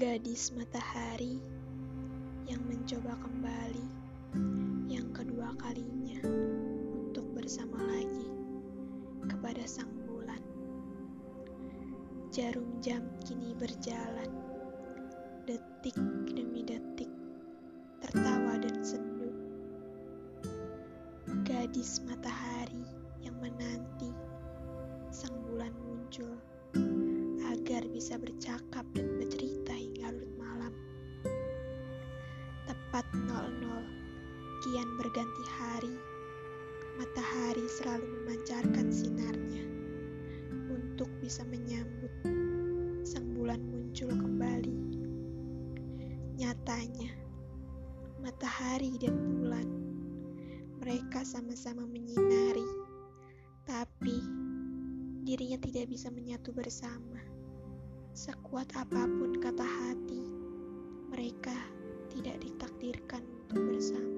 Gadis matahari yang mencoba kembali yang kedua kalinya untuk bersama lagi kepada sang bulan. Jarum jam kini berjalan, detik demi detik, tertawa dan sendu. Gadis matahari yang menanti sang bulan muncul agar bisa bercakap dan bercerita 4.00 Kian berganti hari. Matahari selalu memancarkan sinarnya. Untuk bisa menyambut Sang bulan muncul kembali. Nyatanya Matahari dan bulan Mereka sama-sama menyinari. Tapi Dirinya tidak bisa menyatu bersama. Sekuat apa pun kata hati Mereka tidak dikenal takdirkan untuk bersama.